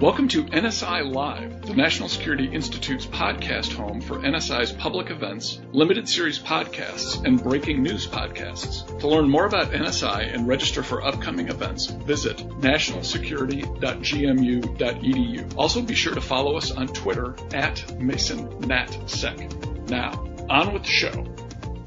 Welcome to NSI Live, the National Security Institute's podcast home for NSI's public events, limited series podcasts, and breaking news podcasts. To learn more about NSI and register for upcoming events, visit nationalsecurity.gmu.edu. Also, be sure to follow us on Twitter at MasonNatSec. Now, on with the show.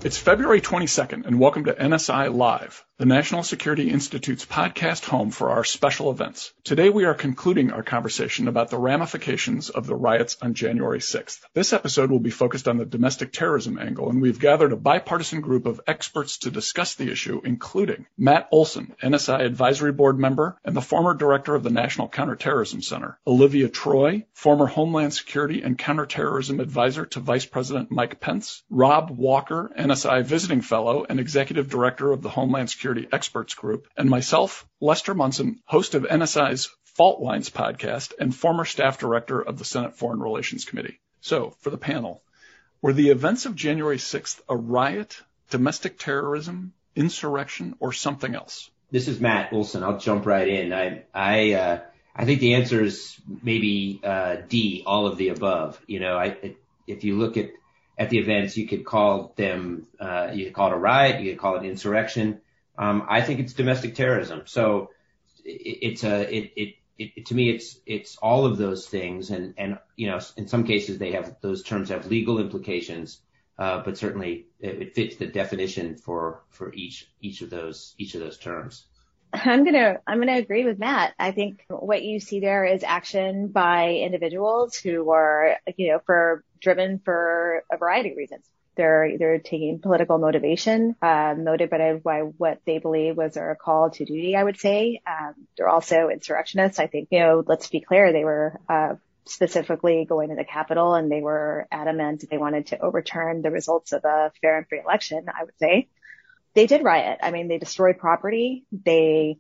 It's February 22nd, and welcome to NSI Live, the National Security Institute's podcast home for our special events. Today we are concluding our conversation about the ramifications of the riots on January 6th. This episode will be focused on the domestic terrorism angle, and we've gathered a bipartisan group of experts to discuss the issue, including Matt Olsen, NSI Advisory Board member and the former director of the National Counterterrorism Center, Olivia Troye, former Homeland Security and Counterterrorism Advisor to Vice President Mike Pence, Rob Walker, NSI Visiting Fellow and Executive Director of the Homeland Security Security Experts Group, and myself, Lester Munson, host of NSI's Fault Lines podcast and former staff director of the Senate Foreign Relations Committee. So, for the panel, were the events of January 6th a riot, domestic terrorism, insurrection, or something else? This is Matt Olsen. I'll jump right in. I I uh, I think the answer is maybe uh, D, all of the above. You know, I if you look at at the events, you could call them uh, you could call it a riot, you could call it insurrection. Um, I think it's domestic terrorism. So it's a, it, it, it, to me, it's, it's all of those things. And, and, you know, in some cases they have, those terms have legal implications. Uh, but certainly it, it fits the definition for, for each, each of those, each of those terms. I'm gonna I'm gonna agree with Matt. I think what you see there is action by individuals who are you know for driven for a variety of reasons. They're either taking political motivation, uh, motivated by what they believe was their call to duty, I would say. Um, they're also insurrectionists. I think, you know, let's be clear, they were, uh, specifically going to the Capitol and they were adamant they wanted to overturn the results of a fair and free election, I would say. They did riot. I mean, they destroyed property. They,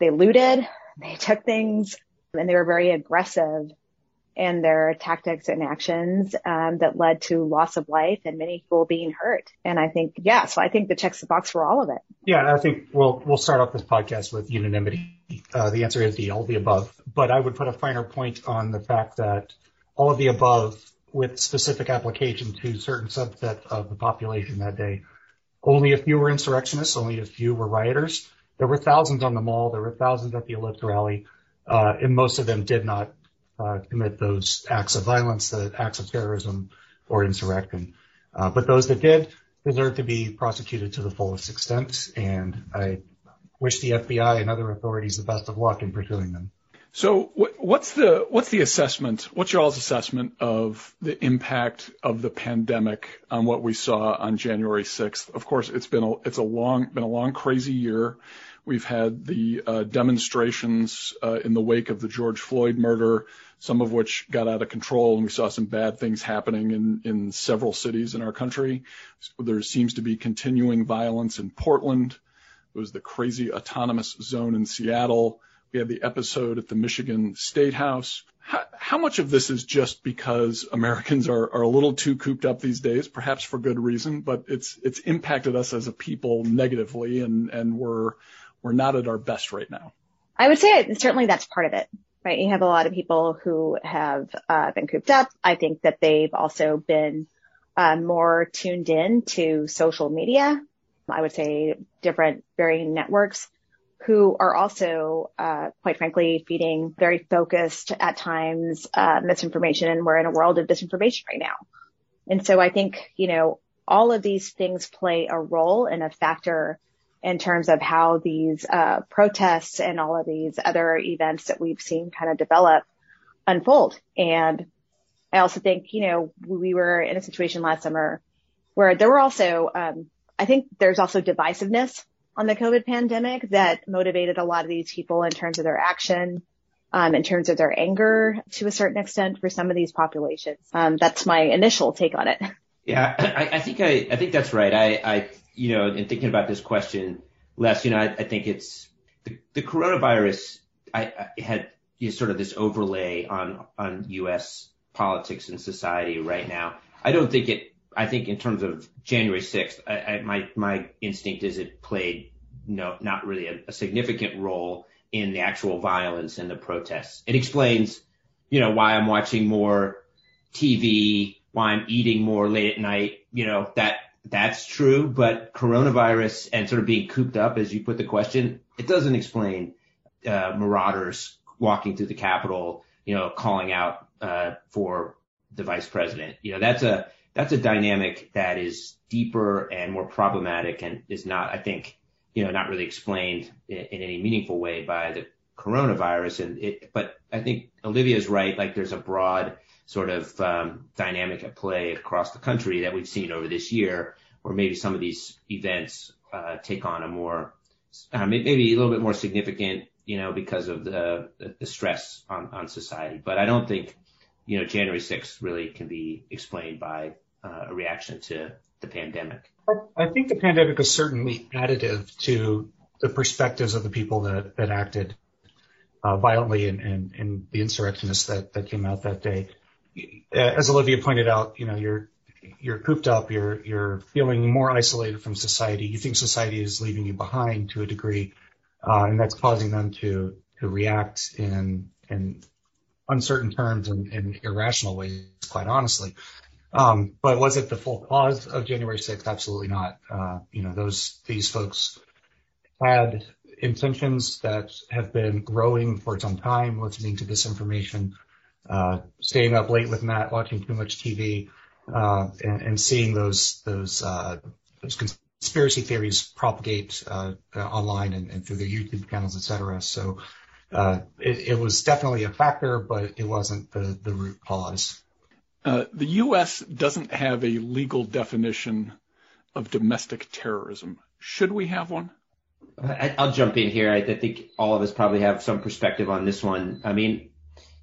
they looted. They took things and they were very aggressive and their tactics and actions um, that led to loss of life and many people being hurt. And I think, yeah, so I think the checks the box for all of it. Yeah, I think we'll we'll start off this podcast with unanimity. Uh, the answer is the all the above. But I would put a finer point on the fact that all of the above, with specific application to certain subset of the population that day. Only a few were insurrectionists. Only a few were rioters. There were thousands on the mall. There were thousands at the Ellipse rally. Uh, and most of them did not commit those acts of violence, the acts of terrorism or insurrection. Uh, but those that did deserve to be prosecuted to the fullest extent, and I wish the FBI and other authorities the best of luck in pursuing them. So what's the what's the assessment? What's your all's assessment of the impact of the pandemic on what we saw on January 6th? Of course, it's been a it's a long been a long crazy year. We've had the uh, demonstrations uh, in the wake of the George Floyd murder some of which got out of control, and we saw some bad things happening in, in several cities in our country. There seems to be continuing violence in Portland. It was the crazy autonomous zone in Seattle. We had the episode at the Michigan State House. How, how much of this is just because Americans are, are a little too cooped up these days, perhaps for good reason, but it's it's impacted us as a people negatively, and and we're we're not at our best right now. I would say certainly that's part of it right? You have a lot of people who have uh, been cooped up. I think that they've also been uh, more tuned in to social media. I would say different varying networks who are also, uh, quite frankly, feeding very focused at times uh, misinformation, and we're in a world of disinformation right now. And so I think you know all of these things play a role and a factor in terms of how these uh, protests and all of these other events that we've seen kind of develop unfold. And I also think, you know, we were in a situation last summer where there were also, um, I think there's also divisiveness on the COVID pandemic that motivated a lot of these people in terms of their action, um, in terms of their anger to a certain extent for some of these populations. Um, that's my initial take on it. Yeah, I, I think I, I think that's right. I, I you know, in thinking about this question, Les, you know, I, I think it's the, the coronavirus. I, I had you know, sort of this overlay on on U.S. politics and society right now. I don't think it. I think in terms of January 6th, I, I, my my instinct is it played no, not really a, a significant role in the actual violence and the protests. It explains, you know, why I'm watching more TV, why I'm eating more late at night, you know, that that's true, but coronavirus and sort of being cooped up, as you put the question, it doesn't explain uh, marauders walking through the Capitol, you know, calling out uh, for the vice president. You know, that's a that's a dynamic that is deeper and more problematic and is not, I think, you know, not really explained in, in any meaningful way by the coronavirus. And it, but I think Olivia's right. Like there's a broad sort of um, dynamic at play across the country that we've seen over this year, where maybe some of these events uh, take on a more, uh, maybe a little bit more significant, you know, because of the the stress on on society. But I don't think, you know, January 6th really can be explained by uh, a reaction to the pandemic. I think the pandemic is certainly additive to the perspectives of the people that that acted uh, violently and, and, and the insurrectionists that, that came out that day. Uh, as Olivia pointed out, you know, you're you're cooped up, you're you're feeling more isolated from society. You think society is leaving you behind to a degree, uh, and that's causing them to to react in in uncertain terms and, irrational ways, quite honestly. Um, but was it the full cause of January 6th? Absolutely not. Uh, you know, those these folks had intentions that have been growing for some time, listening to this information, uh, staying up late with Matt, watching too much TV, uh, and, and, seeing those those uh, those conspiracy theories propagate uh, online and, and, through their YouTube channels, etc. So uh, it, it, was definitely a factor, but it wasn't the the root cause. Uh, the U.S. doesn't have a legal definition of domestic terrorism. Should we have one? I'll jump in here. I think all of us probably have some perspective on this one. I mean,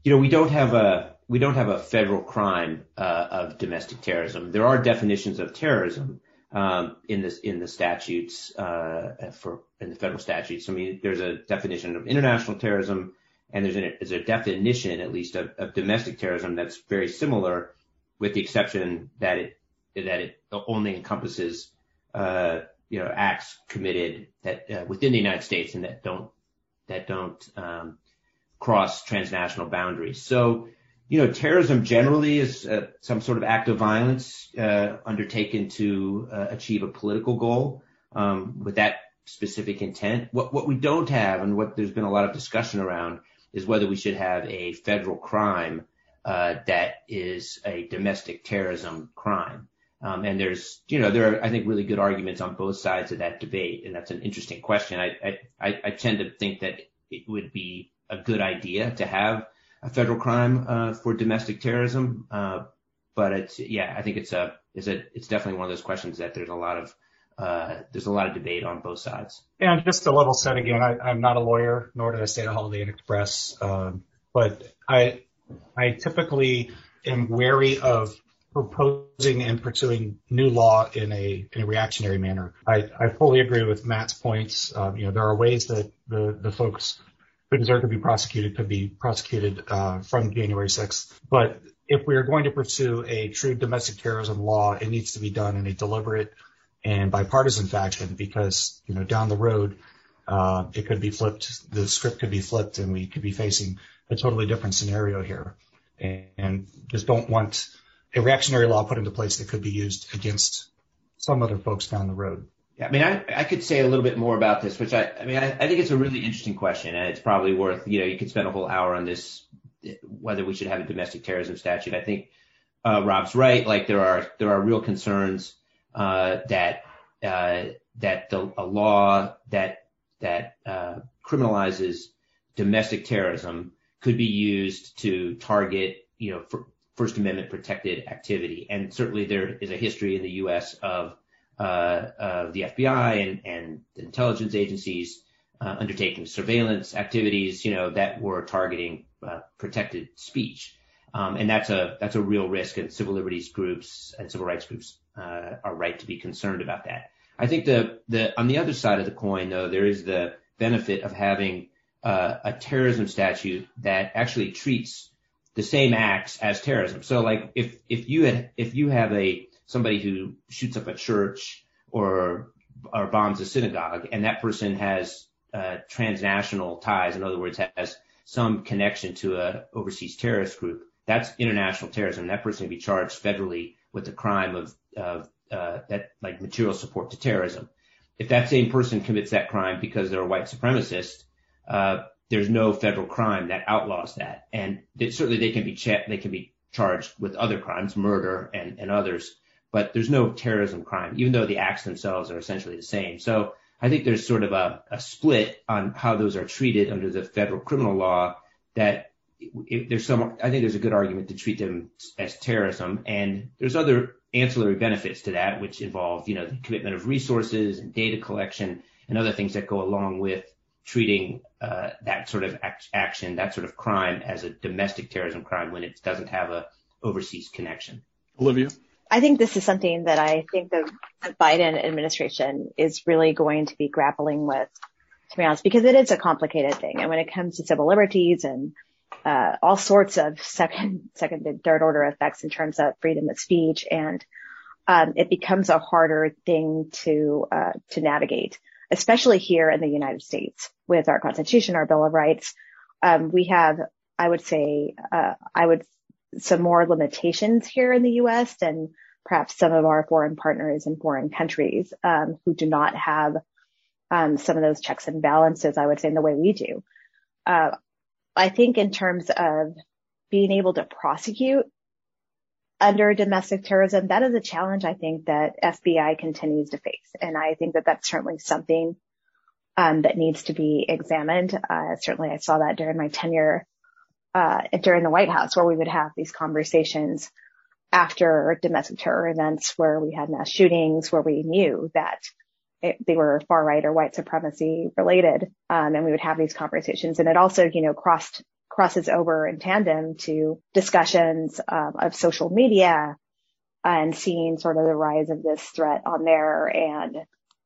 you know, we don't have a we don't have a federal crime uh, of domestic terrorism. There are definitions of terrorism um, in this in the statutes uh, for in the federal statutes. I mean, there's a definition of international terrorism, and there's, there's a definition, at least, of, of domestic terrorism that's very similar, with the exception that it that it only encompasses uh, you know acts committed that uh, within the United States and that don't that don't um, cross transnational boundaries. So, you know, terrorism generally is uh, some sort of act of violence uh, undertaken to uh, achieve a political goal um, with that specific intent. What what we don't have, and what there's been a lot of discussion around, is whether we should have a federal crime uh, that is a domestic terrorism crime. Um, and there's, you know, there are, I think, really good arguments on both sides of that debate, and that's an interesting question. I, I, I tend to think that it would be a good idea to have a federal crime uh, for domestic terrorism. Uh, but it's yeah, I think it's a it's a it's definitely one of those questions that there's a lot of uh, there's a lot of debate on both sides. And just to level set again, I, I'm not a lawyer, nor did I stay at Holiday Inn Express, um, but I I typically am wary of proposing and pursuing new law in a in a reactionary manner. I, I fully agree with Matt's points. Um, you know, there are ways that the the folks who deserve to be prosecuted could be prosecuted uh, from January 6th. But if we are going to pursue a true domestic terrorism law, it needs to be done in a deliberate and bipartisan fashion because, you know, down the road, uh, it could be flipped, the script could be flipped and we could be facing a totally different scenario here. And, and just don't want a reactionary law put into place that could be used against some other folks down the road. Yeah, I mean, I, I could say a little bit more about this, which I, I mean, I, I think it's a really interesting question, and it's probably worth, you know, you could spend a whole hour on this, whether we should have a domestic terrorism statute. I think uh, Rob's right. Like there are there are real concerns uh, that uh, that the, a law that that uh, criminalizes domestic terrorism could be used to target, you know, First Amendment protected activity, and certainly there is a history in the U.S. of uh, of the FBI and, and intelligence agencies uh, undertaking surveillance activities, you know, that were targeting uh, protected speech. Um, and that's a that's a real risk, and civil liberties groups and civil rights groups uh, are right to be concerned about that. I think the the on the other side of the coin, though, there is the benefit of having uh, a terrorism statute that actually treats the same acts as terrorism. So, like if if you had if you have a somebody who shoots up a church or or bombs a synagogue, and that person has uh, transnational ties. In other words, has some connection to a overseas terrorist group. That's international terrorism. That person can be charged federally with the crime of, of uh, that like material support to terrorism. If that same person commits that crime because they're a white supremacist, uh, there's no federal crime that outlaws that, and certainly they can be ch- they can be charged with other crimes, murder and, and others, but there's no terrorism crime, even though the acts themselves are essentially the same. So I think there's sort of a, a split on how those are treated under the federal criminal law that there's some, I think there's a good argument to treat them as terrorism. And there's other ancillary benefits to that, which involve, you know, the commitment of resources and data collection and other things that go along with treating uh, that sort of act- action, that sort of crime as a domestic terrorism crime when it doesn't have a overseas connection. Olivia? I think this is something that I think the, the Biden administration is really going to be grappling with, to be honest, because it is a complicated thing. And when it comes to civil liberties and uh, all sorts of second, second and third order effects in terms of freedom of speech, and um, it becomes a harder thing to uh, to navigate, especially here in the United States with our Constitution, our Bill of Rights. Um, we have, I would say, uh, I would some more limitations here in the U.S. than perhaps some of our foreign partners in foreign countries um, who do not have um, some of those checks and balances. I would say in the way we do. Uh, I think in terms of being able to prosecute under domestic terrorism, that is a challenge I think that FBI continues to face. And I think that that's certainly something um, that needs to be examined. Uh, certainly I saw that during my tenure uh, during the White House where we would have these conversations after domestic terror events where we had mass shootings, where we knew that it, they were far right or white supremacy related. Um, and we would have these conversations and it also, you know, crossed, crosses over in tandem to discussions um, of social media and seeing sort of the rise of this threat on there and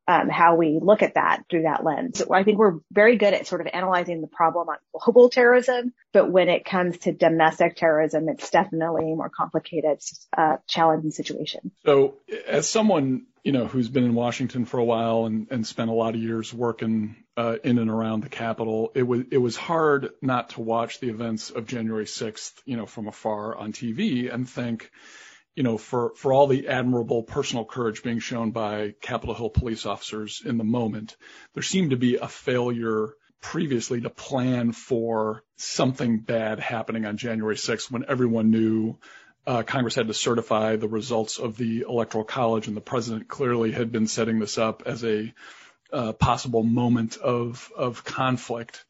um, how we look at that through that lens. I think we're very good at sort of analyzing the problem on global terrorism, but when it comes to domestic terrorism, it's definitely a more complicated, uh, challenging situation. So as someone, you know, who's been in Washington for a while and, and spent a lot of years working uh, in and around the Capitol, it was it was hard not to watch the events of January 6th, you know, from afar on TV and think, you know, for, for all the admirable personal courage being shown by Capitol Hill police officers in the moment, there seemed to be a failure previously to plan for something bad happening on January 6th when everyone knew uh, Congress had to certify the results of the Electoral College, and the president clearly had been setting this up as a uh, possible moment of of conflict.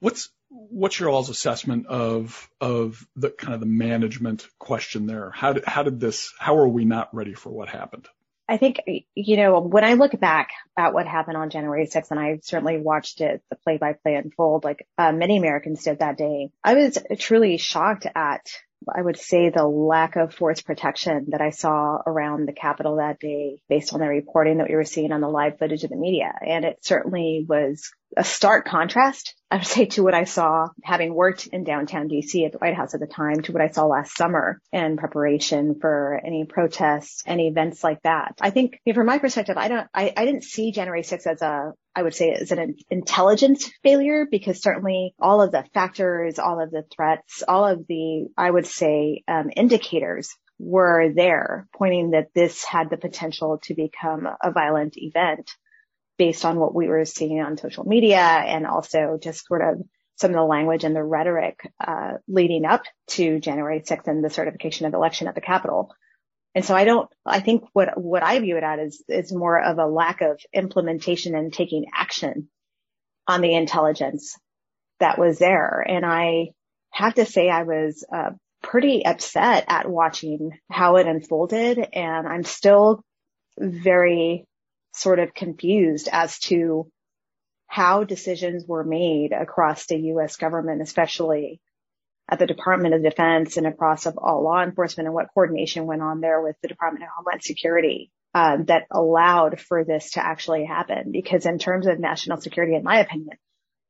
What's what's your all's assessment of of the kind of the management question there? How did how did this? How are we not ready for what happened? I think you know when I look back at what happened on January 6th, and I certainly watched it, the play-by-play unfold, like uh, many Americans did that day. I was truly shocked at I would say the lack of force protection that I saw around the Capitol that day based on the reporting that we were seeing on the live footage of the media. And it certainly was a stark contrast, I would say, to what I saw having worked in downtown DC at the White House at the time to what I saw last summer in preparation for any protests, any events like that. I think you know, from my perspective, I don't, I, I didn't see January 6th as a, I would say as an intelligence failure because certainly all of the factors, all of the threats, all of the, I would say, um, indicators were there pointing that this had the potential to become a violent event based on what we were seeing on social media and also just sort of some of the language and the rhetoric uh, leading up to January 6th and the certification of election at the Capitol. And so I don't, I think what, what I view it at is, is more of a lack of implementation and taking action on the intelligence that was there. And I have to say I was uh, pretty upset at watching how it unfolded and I'm still very sort of confused as to how decisions were made across the U.S. government, especially at the Department of Defense and across of all law enforcement and what coordination went on there with the Department of Homeland Security um, that allowed for this to actually happen. Because in terms of national security, in my opinion,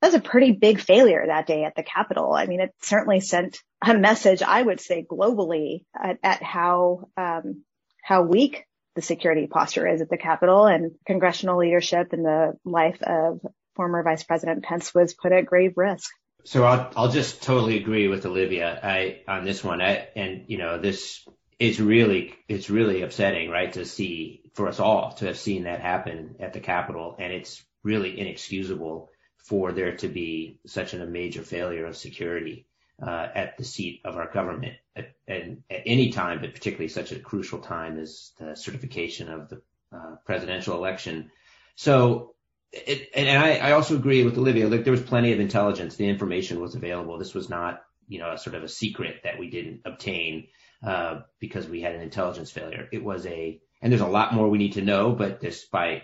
that was a pretty big failure that day at the Capitol. I mean, it certainly sent a message, I would say, globally at, at how um, how weak the security posture is at the Capitol and congressional leadership and the life of former Vice President Pence was put at grave risk. So I'll, I'll just totally agree with Olivia I, on this one. I, and you know, this is really, it's really upsetting, right? To see for us all to have seen that happen at the Capitol. And it's really inexcusable for there to be such a major failure of security uh, at the seat of our government at, at, at, any time, but particularly such a crucial time as the certification of the uh, presidential election. So, it, and I, I also agree with Olivia. Like there was plenty of intelligence. The information was available. This was not, you know, a sort of a secret that we didn't obtain uh, because we had an intelligence failure. It was a, and there's a lot more we need to know. But despite,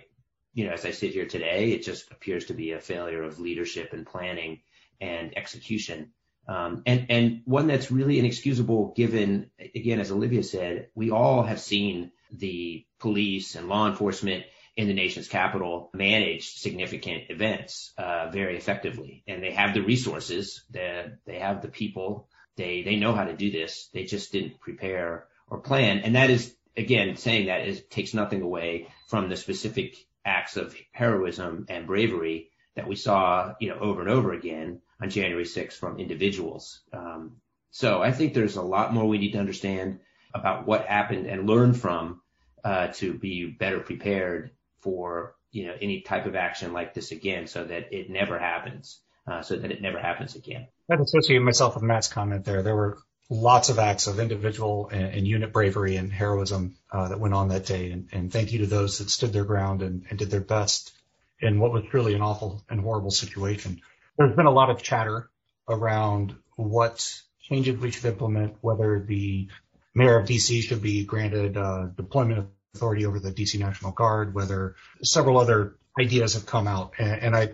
you know, as I sit here today, it just appears to be a failure of leadership and planning and execution. Um, and, and one that's really inexcusable given, again, as Olivia said, we all have seen the police and law enforcement in the nation's capital manage significant events uh, very effectively, and they have the resources, they, they have the people, they they know how to do this. They just didn't prepare or plan, and that is again saying that is takes nothing away from the specific acts of heroism and bravery that we saw, you know, over and over again on January 6th from individuals. Um, so I think there's a lot more we need to understand about what happened and learn from uh, to be better prepared for you know any type of action like this again, so that it never happens, uh, so that it never happens again. I'd associate myself with Matt's comment there. There were lots of acts of individual and, and unit bravery and heroism uh, that went on that day, and, and, thank you to those that stood their ground and, and did their best in what was truly an awful and horrible situation. There's been a lot of chatter around what changes we should implement, whether the mayor of DC should be granted uh, deployment authority over the DC National Guard, whether several other ideas have come out. And, and I,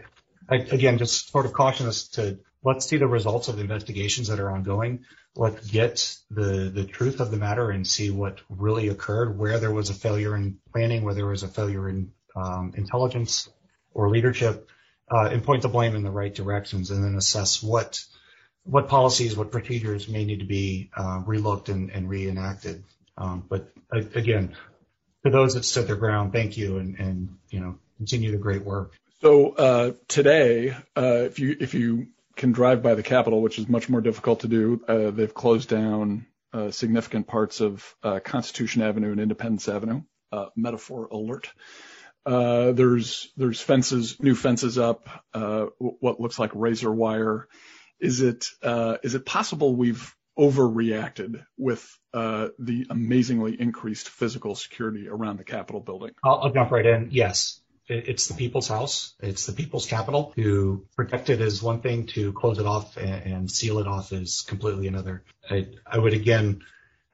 I, again, just sort of caution us to let's see the results of the investigations that are ongoing. Let's get the, the truth of the matter and see what really occurred, where there was a failure in planning, where there was a failure in um, intelligence or leadership, uh, and point the blame in the right directions, and then assess what what policies, what procedures may need to be uh, relooked and, and reenacted. Um, but again, to those that stood their ground, thank you, and, and you know continue the great work. So uh, today, uh, if you if you can drive by the Capitol, which is much more difficult to do, uh, they've closed down uh, significant parts of uh, Constitution Avenue and Independence Avenue. Uh, metaphor alert. there's there's fences, new fences up, what looks like razor wire. Is it is it possible we've overreacted with the amazingly increased physical security around the Capitol building? I'll, I'll jump right in. Yes, it's the people's house. It's the people's capital. To protect it is one thing. To close it off and, and seal it off is completely another. I, I, would again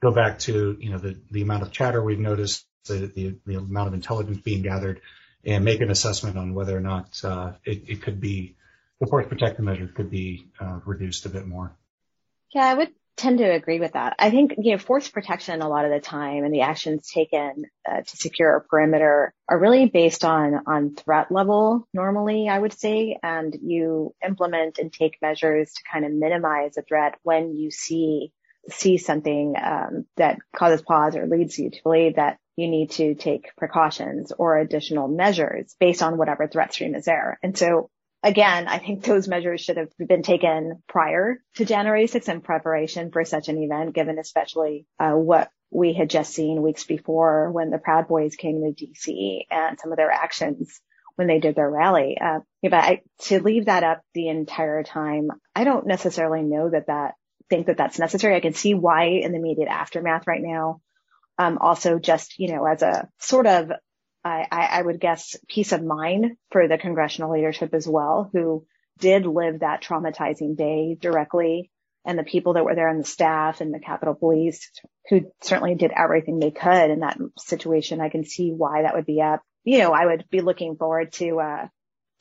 go back to you know the the amount of chatter we've noticed, the the, the amount of intelligence being gathered, and make an assessment on whether or not uh, it, it, could be the force protective measures could be uh, reduced a bit more. Yeah, I would tend to agree with that. I think, you know, force protection a lot of the time and the actions taken uh, to secure a perimeter are really based on, on threat level normally, I would say. And you implement and take measures to kind of minimize a threat when you see, see something, um, that causes pause or leads you to believe that you need to take precautions or additional measures based on whatever threat stream is there. And so again, I think those measures should have been taken prior to January 6th in preparation for such an event, given especially uh, what we had just seen weeks before when the Proud Boys came to DC and some of their actions when they did their rally. Uh, but I, to leave that up the entire time, I don't necessarily know that that think that that's necessary. I can see why in the immediate aftermath right now. Um, also just, you know, as a sort of I, I would guess peace of mind for the congressional leadership as well, who did live that traumatizing day directly and the people that were there and the staff and the Capitol Police who certainly did everything they could in that situation. I can see why that would be up. You know, I would be looking forward to, uh,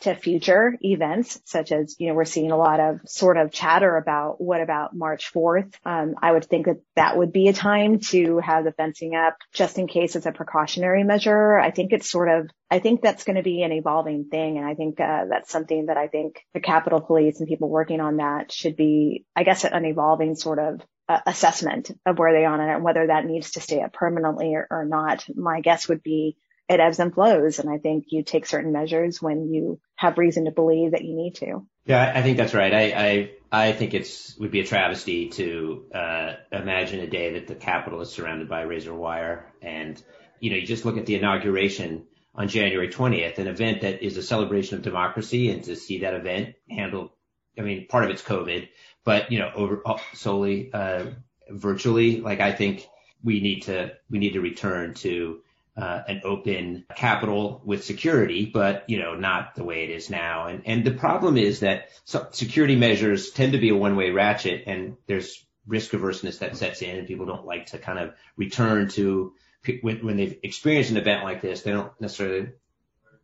to future events, such as, you know, we're seeing a lot of sort of chatter about what about March 4th. Um, I would think that that would be a time to have the fencing up just in case it's a precautionary measure. I think it's sort of, I think that's going to be an evolving thing. And I think, uh, that's something that I think the Capitol Police and people working on that should be, I guess, an evolving sort of uh, assessment of where they are on it and whether that needs to stay up permanently or, or not. My guess would be it ebbs and flows. And I think you take certain measures when you have reason to believe that you need to. Yeah, I think that's right. I, I, I think it's would be a travesty to uh, imagine a day that the capital is surrounded by razor wire. And, you know, you just look at the inauguration on January 20th, an event that is a celebration of democracy and to see that event handled, I mean, part of it's COVID, but, you know, over solely, uh, virtually, like I think we need to, we need to return to, uh, an open capital with security, but you know, not the way it is now. And and the problem is that security measures tend to be a one-way ratchet, and there's risk averseness that sets in, and people don't like to kind of return to when, when they've experienced an event like this. They don't necessarily,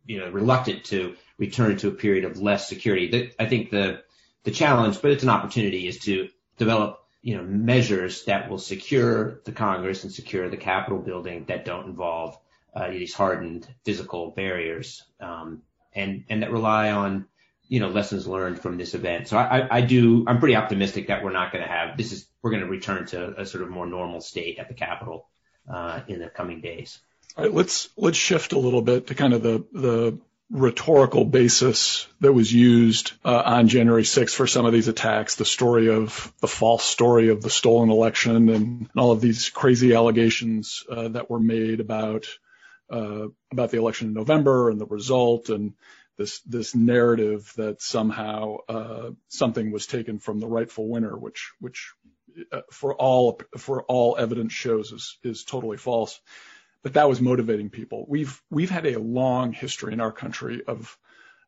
you know, reluctant to return to a period of less security. The, I think the the challenge, but it's an opportunity, is to develop you know, measures that will secure the Congress and secure the Capitol building that don't involve uh, these hardened physical barriers, um, and and that rely on you know lessons learned from this event. So I, I do I'm pretty optimistic that we're not going to have this is we're going to return to a sort of more normal state at the Capitol uh, in the coming days. All right, let's let's shift a little bit to kind of the the rhetorical basis that was used uh, on January 6th for some of these attacks, the story of the false story of the stolen election and, and all of these crazy allegations uh, that were made about uh, about the election in November and the result and this this narrative that somehow uh, something was taken from the rightful winner, which which uh, for all for all evidence shows is is totally false but that was motivating people. We've we've had a long history in our country of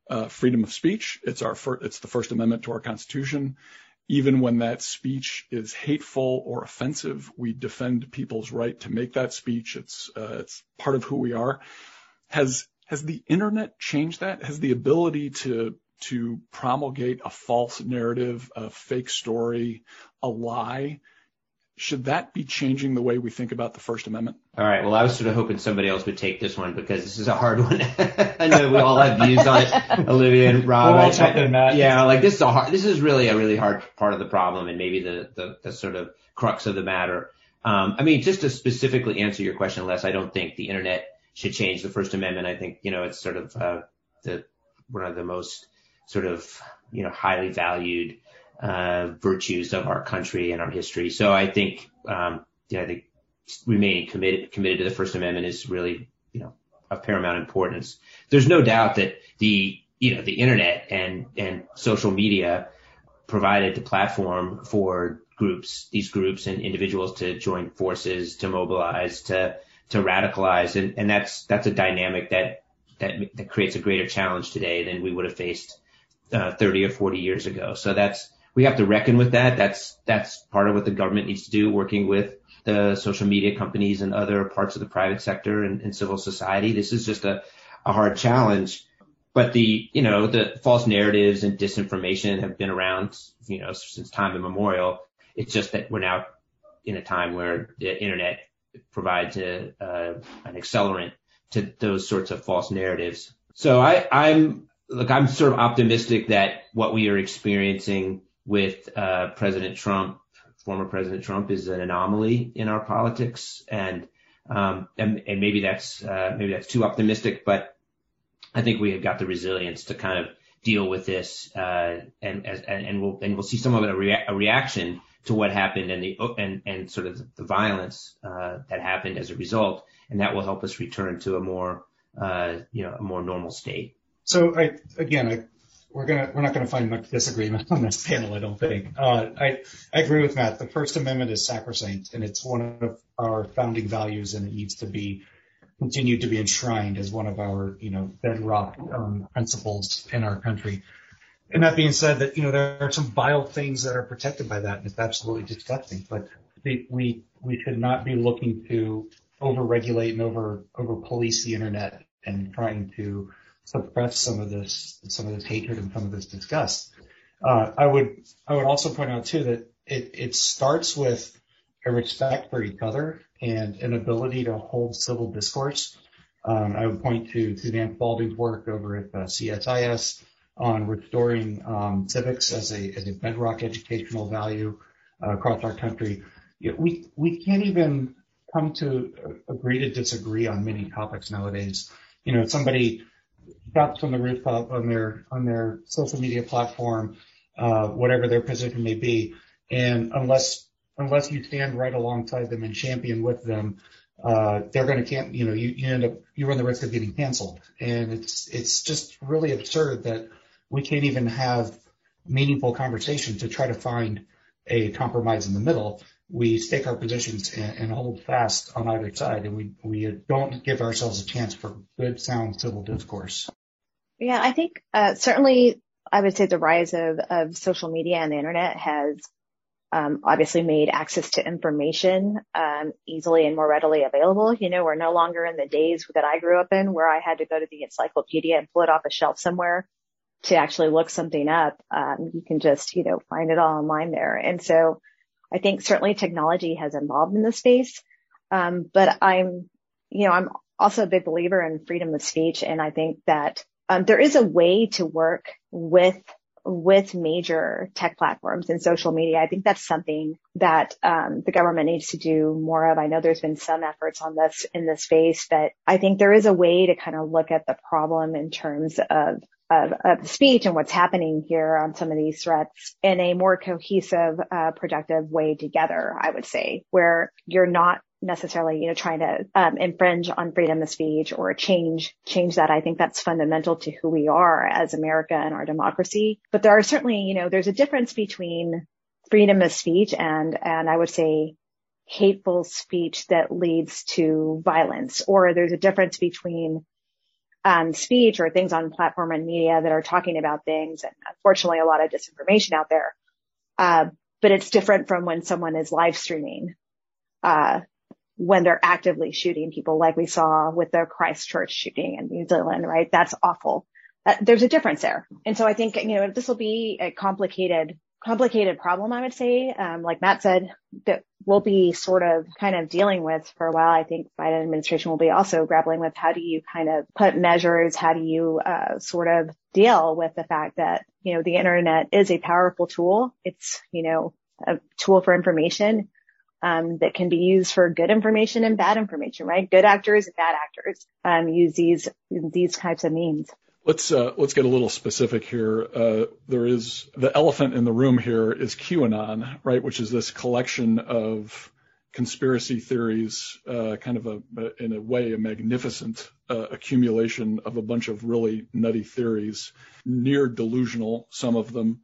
uh, freedom of speech. It's our fir- it's the First Amendment to our Constitution. Even when that speech is hateful or offensive, we defend people's right to make that speech. It's uh, it's part of who we are. Has has the internet changed that? Has the ability to to promulgate a false narrative, a fake story, a lie should that be changing the way we think about the First Amendment? All right. Well, I was sort of hoping somebody else would take this one because this is a hard one. I know we all have views on it, Olivia and Rob. We'll I, yeah, like this is a hard. This is really a really hard part of the problem, and maybe the the, the sort of crux of the matter. Um, I mean, just to specifically answer your question, Les, I don't think the internet should change the First Amendment. I think you know it's sort of uh, the one of the most sort of you know highly valued uh, virtues of our country and our history. So I think, um, yeah, I think remaining committed committed to the First Amendment is really, you know, of paramount importance. There's no doubt that the you know the internet and and social media provided the platform for groups, these groups and individuals to join forces, to mobilize, to to radicalize, and and that's that's a dynamic that that that creates a greater challenge today than we would have faced uh, 30 or 40 years ago. So that's we have to reckon with that. That's that's part of what the government needs to do, working with the social media companies and other parts of the private sector and, and civil society. This is just a, a hard challenge. But the, you know, the false narratives and disinformation have been around, you know, since time immemorial. It's just that we're now in a time where the internet provides a, an accelerant to those sorts of false narratives. So I, I'm, look, I'm sort of optimistic that what we are experiencing with uh, President Trump, former President Trump, is an anomaly in our politics, and um, and, and maybe that's uh, maybe that's too optimistic, but I think we have got the resilience to kind of deal with this, uh, and, and and we'll and we'll see some of it a, rea- a reaction to what happened and the and and sort of the violence uh, that happened as a result, and that will help us return to a more uh, you know a more normal state. So I again I we're gonna we're not gonna find much disagreement on this panel, I don't think. Uh, I I agree with Matt. The First Amendment is sacrosanct, and it's one of our founding values, and it needs to be continued to be enshrined as one of our you know bedrock um, principles in our country. And that being said, that you know there are some vile things that are protected by that, and it's absolutely disgusting. But the, we we should not be looking to over-regulate and over over police the internet and trying to suppress some of this, some of this hatred and some of this disgust. Uh, I would, I would also point out too that it, it starts with a respect for each other and an ability to hold civil discourse. Um, I would point to Suzanne Spalding's work over at uh, CSIS on restoring um, civics as a as a bedrock educational value uh, across our country. You know, we we can't even come to agree to disagree on many topics nowadays. You know, somebody shouts from the rooftop on their on their social media platform, uh, whatever their position may be, and unless unless you stand right alongside them and champion with them, uh, they're going to can't you know you, you end up you run the risk of getting canceled, and it's it's just really absurd that we can't even have meaningful conversation to try to find a compromise in the middle. We stake our positions and, and, hold fast on either side, and we we don't give ourselves a chance for good, sound civil discourse. Yeah, I think uh, certainly I would say the rise of of social media and the internet has um, obviously made access to information um, easily and more readily available. You know, we're no longer in the days that I grew up in where I had to go to the encyclopedia and pull it off a shelf somewhere to actually look something up. Um, you can just you know find it all online there, and so I think certainly technology has evolved in this space. Um, but I'm, you know, I'm also a big believer in freedom of speech. And I think that, um, there is a way to work with, with major tech platforms and social media. I think that's something that, um, the government needs to do more of. I know there's been some efforts on this in this space, but I think there is a way to kind of look at the problem in terms of of, of speech and what's happening here on some of these threats in a more cohesive, uh, productive way together, I would say, where you're not necessarily, you know, trying to um, infringe on freedom of speech or change change that. I think that's fundamental to who we are as America and our democracy. But there are certainly, you know, there's a difference between freedom of speech and and I would say hateful speech that leads to violence, or there's a difference between um, speech or things on platform and media that are talking about things. And unfortunately, a lot of disinformation out there. Uh, but it's different from when someone is live streaming, uh, when they're actively shooting people like we saw with the Christchurch shooting in New Zealand, right? That's awful. Uh, there's a difference there. And so I think, you know, this will be a complicated complicated problem, I would say. Um, like Matt said, that we'll be sort of kind of dealing with for a while. I think Biden administration will be also grappling with how do you kind of put measures? How do you, uh, sort of deal with the fact that, you know, the internet is a powerful tool. It's, you know, a tool for information. Um, that can be used for good information and bad information, right? Good actors and bad actors, um, use these, these types of means. Let's uh, let's get a little specific here. Uh, there is the elephant in the room here is QAnon, right? Which is this collection of conspiracy theories, uh, kind of a, in a way, a magnificent uh, accumulation of a bunch of really nutty theories, near delusional, some of them,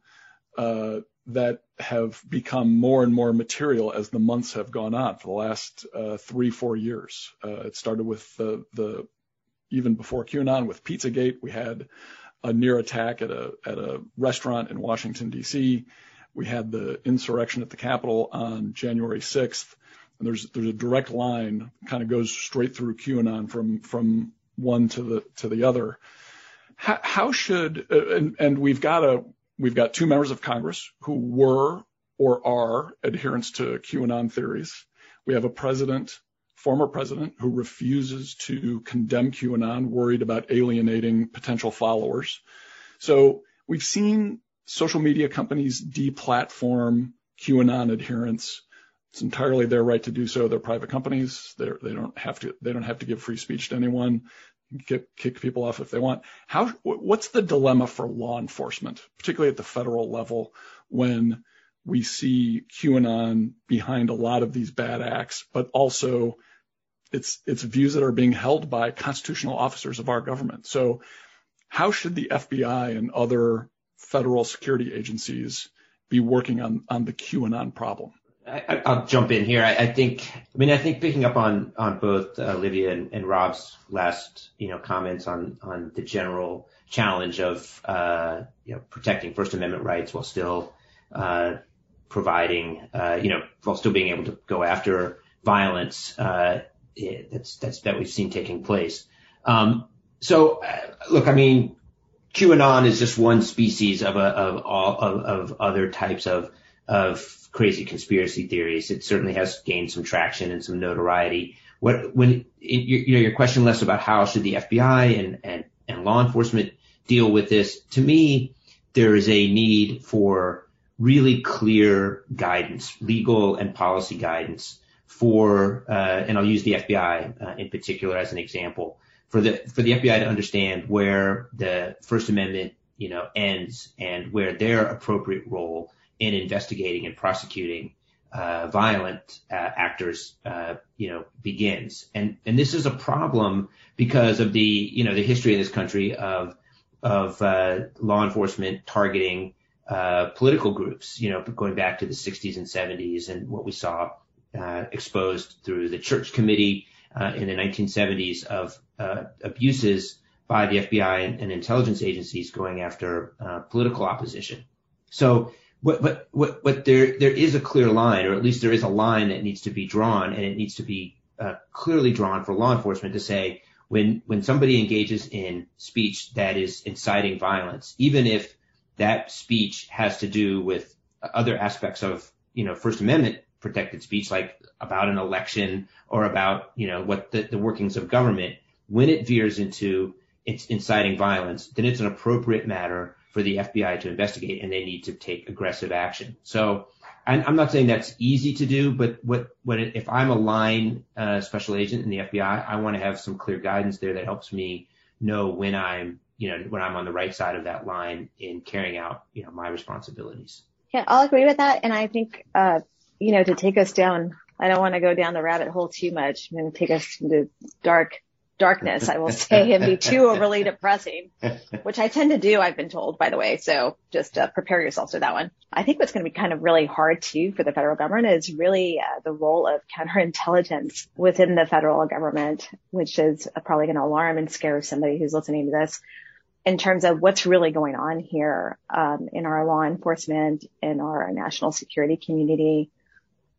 uh, that have become more and more material as the months have gone on for the last uh, three, four years. it started with the the even before QAnon with Pizzagate. We had a near attack at a at a restaurant in Washington D.C. We had the insurrection at the Capitol on January 6th. And there's there's a direct line kind of goes straight through QAnon from from one to the to the other. How, how should uh, and and we've got a we've got two members of Congress who were or are adherents to QAnon theories. We have a president former president who refuses to condemn QAnon, worried about alienating potential followers. So we've seen social media companies deplatform QAnon adherents. It's entirely their right to do so. They're private companies. They're, they don't have to. They don't have to give free speech to anyone. Kick, kick people off if they want. How? What's the dilemma for law enforcement, particularly at the federal level, when we see QAnon behind a lot of these bad acts, but also it's it's views that are being held by constitutional officers of our government. So how should the FBI and other federal security agencies be working on on the QAnon problem? I, will jump in here. I, I, think, I mean, I think picking up on on both uh, Olivia and, and, Rob's last, you know, comments on on the general challenge of, uh, you know, protecting First Amendment rights while still uh, providing, uh, you know, while still being able to go after violence uh, that's that's that we've seen taking place. Um, so uh, look, I mean, QAnon is just one species of a, of all of, of other types of of crazy conspiracy theories. It certainly has gained some traction and some notoriety. What when it, you know your question Les about how should the FBI and and and law enforcement deal with this? To me, there is a need for really clear guidance, legal and policy guidance for, uh, and I'll use the FBI uh, in particular as an example, for the for the FBI to understand where the First Amendment, you know, ends and where their appropriate role in investigating and prosecuting uh, violent uh, actors, uh, you know, begins. And and this is a problem because of the you know the history of this country of of uh, law enforcement targeting uh, political groups, you know, going back to the 60s and 70s and what we saw uh, exposed through the Church Committee in the 1970s of abuses by the FBI and, and, intelligence agencies going after political opposition. So, what, but what, what there there is a clear line, or at least there is a line that needs to be drawn, and it needs to be uh, clearly drawn for law enforcement to say when when somebody engages in speech that is inciting violence, even if that speech has to do with other aspects of you know First Amendment protected speech, like about an election or about, you know, what the, the workings of government, when it veers into it's inciting violence, then it's an appropriate matter for the FBI to investigate and they need to take aggressive action. So I'm not saying that's easy to do, but what, what if I'm a line uh, special agent in the FBI, I want to have some clear guidance there that helps me know when I'm, you know, when I'm on the right side of that line in carrying out, you know, my responsibilities. Yeah, I'll agree with that. And I think, uh, you know, to take us down, I don't want to go down the rabbit hole too much and take us into dark darkness, I will say, and be too overly depressing, which I tend to do, I've been told, by the way. So just uh, prepare yourselves for that one. I think what's going to be kind of really hard too for the federal government is really uh, the role of counterintelligence within the federal government, which is probably going to alarm and scare somebody who's listening to this in terms of what's really going on here um, in our law enforcement, in our national security community,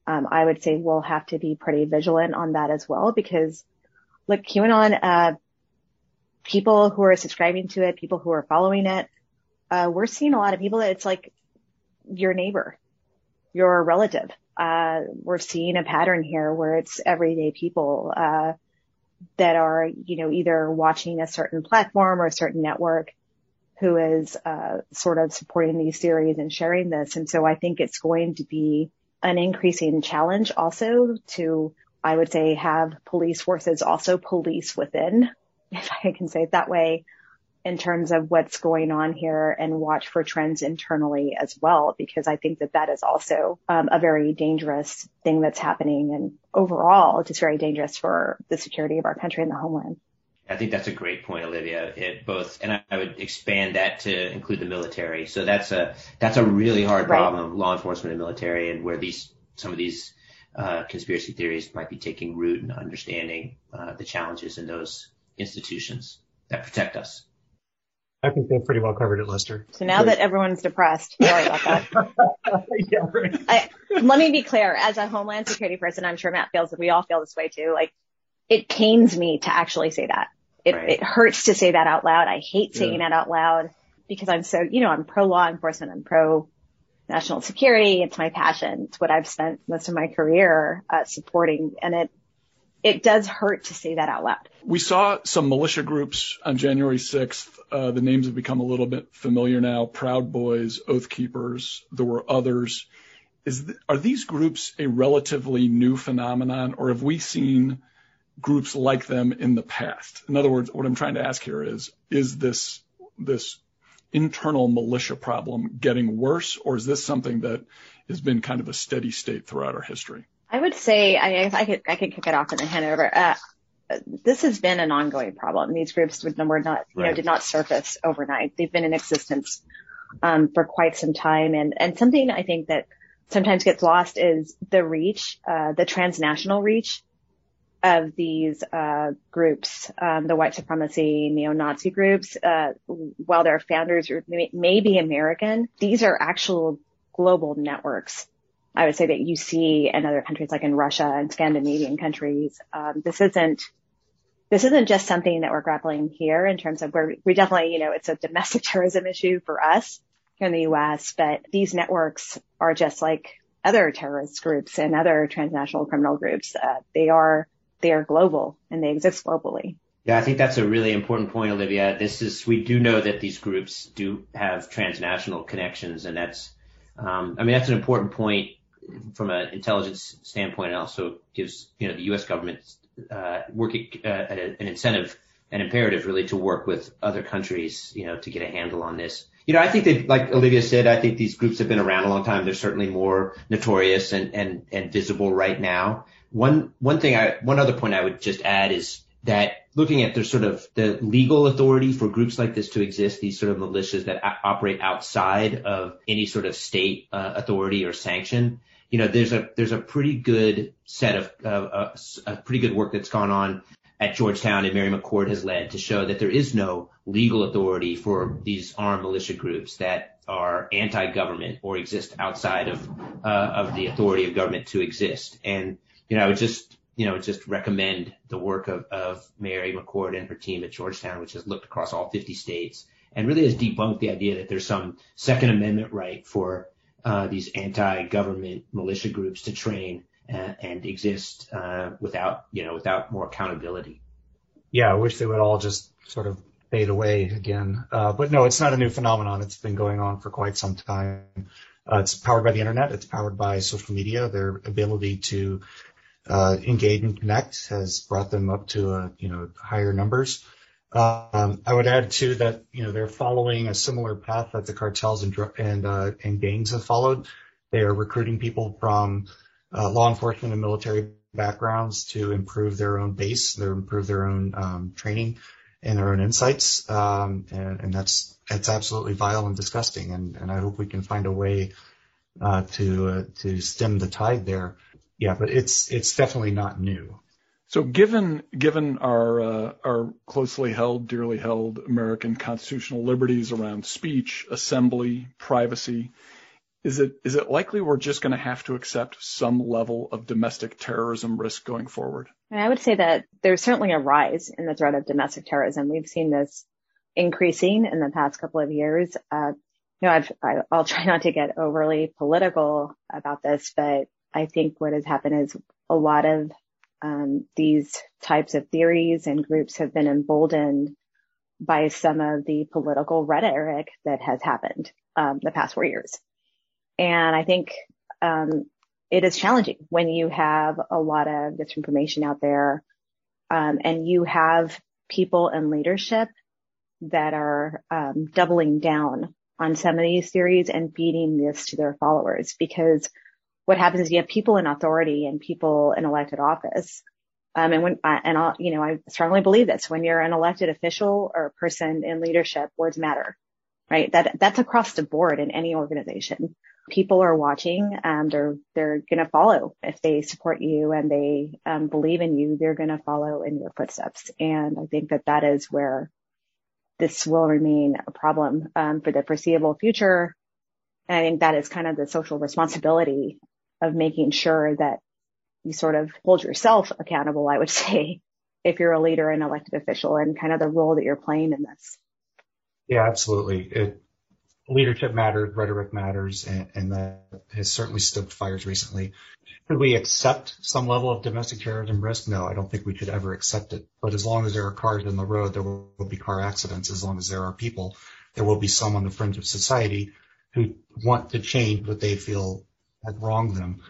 um, I would say we'll have to be pretty vigilant on that as well because look, QAnon, uh, people who are subscribing to it, people who are following it, uh, we're seeing a lot of people that it's like your neighbor, your relative. Uh, we're seeing a pattern here where it's everyday people, uh, that are, you know, either watching a certain platform or a certain network who is, uh, sort of supporting these theories and sharing this. And so I think it's going to be an increasing challenge also to, I would say, have police forces also police within, if I can say it that way, in terms of what's going on here and watch for trends internally as well, because I think that that is also um, a very dangerous thing that's happening and overall just very dangerous for the security of our country and the homeland. I think that's a great point, Olivia. It both, and I would expand that to include the military. So that's a that's a really hard problem, law enforcement and military, and where these some of these uh, conspiracy theories might be taking root and understanding uh, the challenges in those institutions that protect us. I think they've pretty well covered it, Lester. So now that everyone's depressed, sorry about that. yeah, right. I, let me be clear. As a Homeland Security person, I'm sure Matt feels that we all feel this way too. Like, it pains me to actually say that. It, right. it hurts to say that out loud. I hate saying yeah. that out loud because I'm so, you know, I'm pro law enforcement. I'm pro national security. It's my passion. It's what I've spent most of my career uh, supporting. And it, it does hurt to say that out loud. We saw some militia groups on January 6th. Uh, the names have become a little bit familiar now. Proud Boys, Oath Keepers. There were others. Is th- are these groups a relatively new phenomenon, or have we seen groups like them in the past? In other words, what I'm trying to ask here is, is this, this internal militia problem getting worse, or is this something that has been kind of a steady state throughout our history? I would say, I, I could, I could kick it off and then hand it over. Uh, this has been an ongoing problem. These groups would, were not, you right. know, did not surface overnight. They've been in existence, um, for quite some time. And, and something I think that sometimes gets lost is the reach, uh, the transnational reach of these uh, groups, um, the white supremacy neo-Nazi groups, uh, while their founders may, be American, these are actual global networks. I would say that you see in other countries like in Russia and Scandinavian countries. Um, this isn't this isn't just something that we're grappling here in terms of where we definitely, you know, it's a domestic terrorism issue for us here in the U.S., but these networks are just like other terrorist groups and other transnational criminal groups. Uh, they are they are global and they exist globally. Yeah, I think that's a really important point, Olivia. This is, we do know that these groups do have transnational connections and that's, um, I mean, that's an important point from an intelligence standpoint, it also gives you know the U.S. government uh, working uh, an incentive, an imperative really to work with other countries, you know, to get a handle on this. You know, I think that, like Olivia said, I think these groups have been around a long time. They're certainly more notorious and and and visible right now. One one thing I one other point I would just add is that looking at the sort of the legal authority for groups like this to exist, these sort of militias that a- operate outside of any sort of state uh, authority or sanction, you know, there's a there's a pretty good set of uh, a pretty good work that's gone on at Georgetown and Mary McCord has led to show that there is no legal authority for these armed militia groups that are anti-government or exist outside of uh, of the authority of government to exist. And you know, I would just you know, just recommend the work of, of Mary McCord and her team at Georgetown, which has looked across all 50 states and really has debunked the idea that there's some Second Amendment right for uh, these anti-government militia groups to train and, and exist uh, without, you know, without more accountability. Yeah, I wish they would all just sort of fade away again. Uh, but no, it's not a new phenomenon. It's been going on for quite some time. Uh, it's powered by the internet. It's powered by social media. Their ability to uh, engage and connect has brought them up to a, you know, higher numbers. Um, I would add too that, you know, they're following a similar path that the cartels and and uh, and gangs have followed. They are recruiting people from uh, law enforcement and military backgrounds to improve their own base, to improve their own um, training and their own insights. Um, and, and that's that's absolutely vile and disgusting. And, and I hope we can find a way uh, to uh, to stem the tide there yeah, but it's it's definitely not new. So given given our uh, our closely held, dearly held American constitutional liberties around speech, assembly, privacy, is it is it likely we're just going to have to accept some level of domestic terrorism risk going forward? I would say that there's certainly a rise in the threat of domestic terrorism. We've seen this increasing in the past couple of years. Uh, you know, I've, I, I'll try not to get overly political about this, but I think what has happened is a lot of um, these types of theories and groups have been emboldened by some of the political rhetoric that has happened um, the past four years. And I think um, it is challenging when you have a lot of disinformation out there um, and you have people in leadership that are um, doubling down on some of these theories and feeding this to their followers because what happens is you have people in authority and people in elected office. Um, and when, and I'll, you know, I strongly believe this when you're an elected official or a person in leadership, words matter, right? That, that's across the board in any organization. People are watching and they're, they're going to follow if they support you and they um, believe in you, they're going to follow in your footsteps. And I think that that is where this will remain a problem um, for the foreseeable future. And I think that is kind of the social responsibility of making sure that you sort of hold yourself accountable, I would say, if you're a leader and elected official and kind of the role that you're playing in this. Yeah, absolutely. It, leadership matters, rhetoric matters, and, and that has certainly stoked fires recently. Should we accept some level of domestic terrorism risk? No, I don't think we should ever accept it. But as long as there are cars in the road, there will be car accidents. As long as there are people, there will be some on the fringe of society who want to change what they feel had wronged them.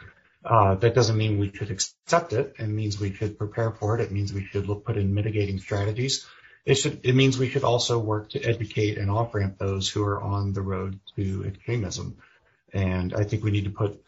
Uh, that doesn't mean we should accept it. It means we should prepare for it. It means we should look, put in mitigating strategies. It should, it means we should also work to educate and off ramp those who are on the road to extremism. And I think we need to put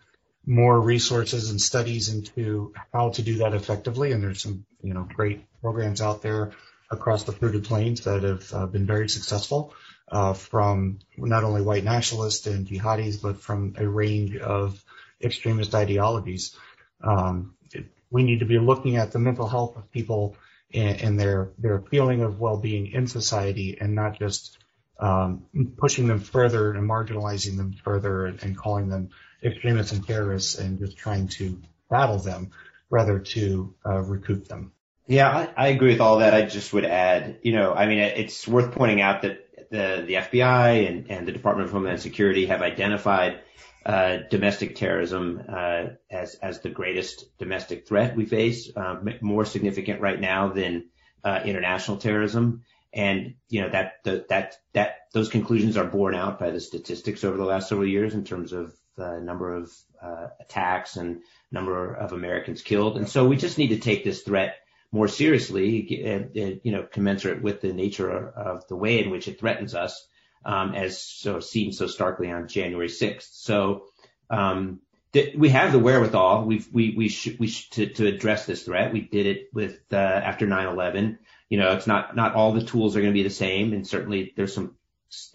more resources and studies into how to do that effectively. And there's some, you know, great programs out there across the fruited plains that have uh, been very successful uh, from not only white nationalists and jihadis, but from a range of extremist ideologies. Um, it, we need to be looking at the mental health of people and, and their their feeling of well-being in society, and not just um, pushing them further and marginalizing them further and, and calling them extremists and terrorists and just trying to battle them rather to uh, recruit them. Yeah, I, I, agree with all that. I just would add, you know, I mean, it's worth pointing out that the, the FBI and, and the Department of Homeland Security have identified uh, domestic terrorism uh, as as the greatest domestic threat we face, uh, more significant right now than uh, international terrorism. And you know that the, that that those conclusions are borne out by the statistics over the last several years in terms of the number of uh, attacks and number of Americans killed. And so we just need to take this threat more seriously, uh, uh, you know, commensurate with the nature of the way in which it threatens us, as so seen so starkly on January 6th. So, um, th- we have the wherewithal. We've, we, we we should, to, to address this threat. We did it with, uh, after 9-11. You know, it's not, not all the tools are going to be the same. And certainly there's some,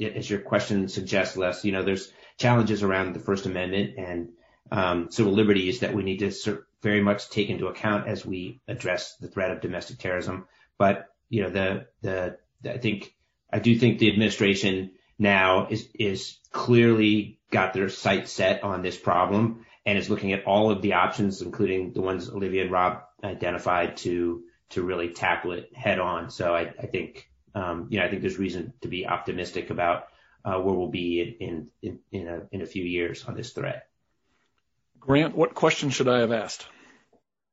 as your question suggests, Les, you know, there's challenges around the First Amendment and, um, civil liberties that we need to very much take into account as we address the threat of domestic terrorism. But you know, the, the I think I do think the administration now is is clearly got their sights set on this problem and is looking at all of the options, including the ones Olivia and Rob identified to to really tackle it head on. So I, I think um, you know I think there's reason to be optimistic about uh, where we'll be in in in a, in a few years on this threat. Grant, what question should I have asked?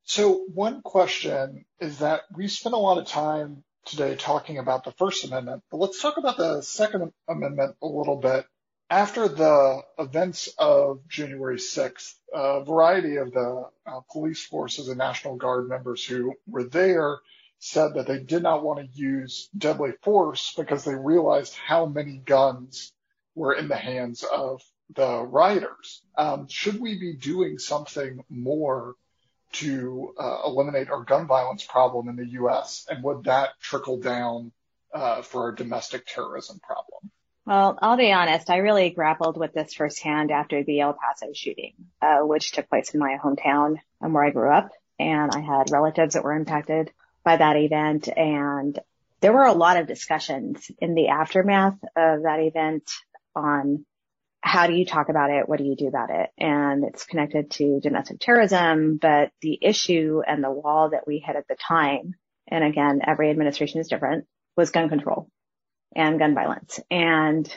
So one question is that we spent a lot of time today talking about the First Amendment, but let's talk about the Second Amendment a little bit. After the events of January 6th, a variety of the uh, police forces and National Guard members who were there said that they did not want to use deadly force because they realized how many guns were in the hands of the rioters. Um, should we be doing something more to uh, eliminate our gun violence problem in the U.S. and would that trickle down uh, for our domestic terrorism problem? Well, I'll be honest. I really grappled with this firsthand after the El Paso shooting, uh, which took place in my hometown and where I grew up. And I had relatives that were impacted by that event. And there were a lot of discussions in the aftermath of that event on how do you talk about it? What do you do about it? And it's connected to domestic terrorism, but the issue and the wall that we had at the time, and again, every administration is different, was gun control and gun violence. And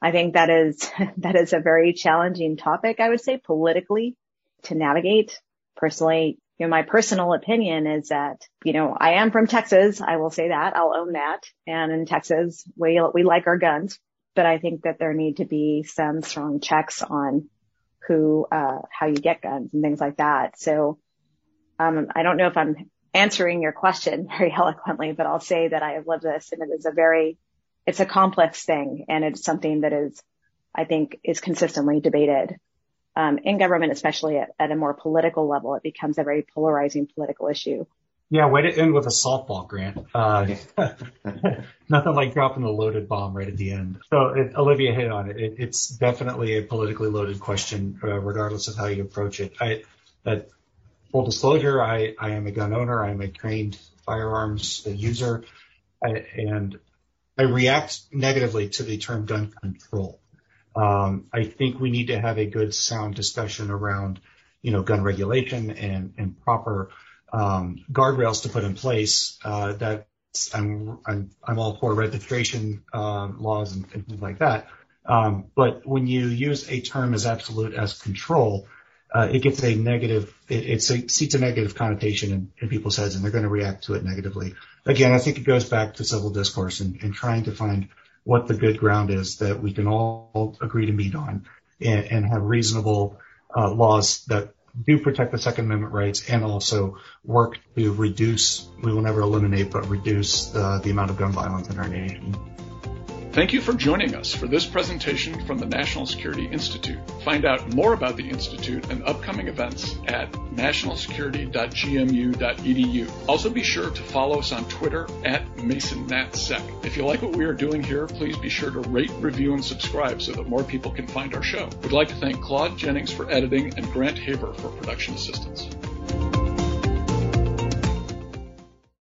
I think that is, that is a very challenging topic, I would say politically to navigate. Personally, you know, my personal opinion is that, you know, I am from Texas. I will say that. I'll own that. And in Texas, we, we like our guns but I think that there need to be some strong checks on who, uh, how you get guns and things like that. So, um, I don't know if I'm answering your question very eloquently, but I'll say that I have lived this and it is a very, it's a complex thing and it's something that is, I think is consistently debated. Um, in government, especially at, at a more political level, it becomes a very polarizing political issue. Yeah, way to end with a softball, Grant. Uh, nothing like dropping the loaded bomb right at the end. So it, Olivia hit on it. it. It's definitely a politically loaded question, uh, regardless of how you approach it. I, that full disclosure, I, I am a gun owner. I'm a trained firearms user, I, and I react negatively to the term gun control. Um, I think we need to have a good, sound discussion around, you know, gun regulation and and proper um, guardrails to put in place. Uh, that I'm, I'm, I'm all for registration uh, laws and, and, things like that. Um, but when you use a term as absolute as control, uh, it gets a negative, it, it's a, seats a negative connotation in, in, people's heads and they're going to react to it negatively. Again, I think it goes back to civil discourse and, and trying to find what the good ground is that we can all agree to meet on and, and have reasonable uh, laws that do protect the Second Amendment rights and also work to reduce, we will never eliminate, but reduce the, the amount of gun violence in our nation. Thank you for joining us for this presentation from the National Security Institute. Find out more about the Institute and upcoming events at nationalsecurity.gmu.edu. Also be sure to follow us on Twitter at MasonNatSec. If you like what we are doing here, please be sure to rate, review, and subscribe so that more people can find our show. We'd like to thank Claude Jennings for editing and Grant Haber for production assistance.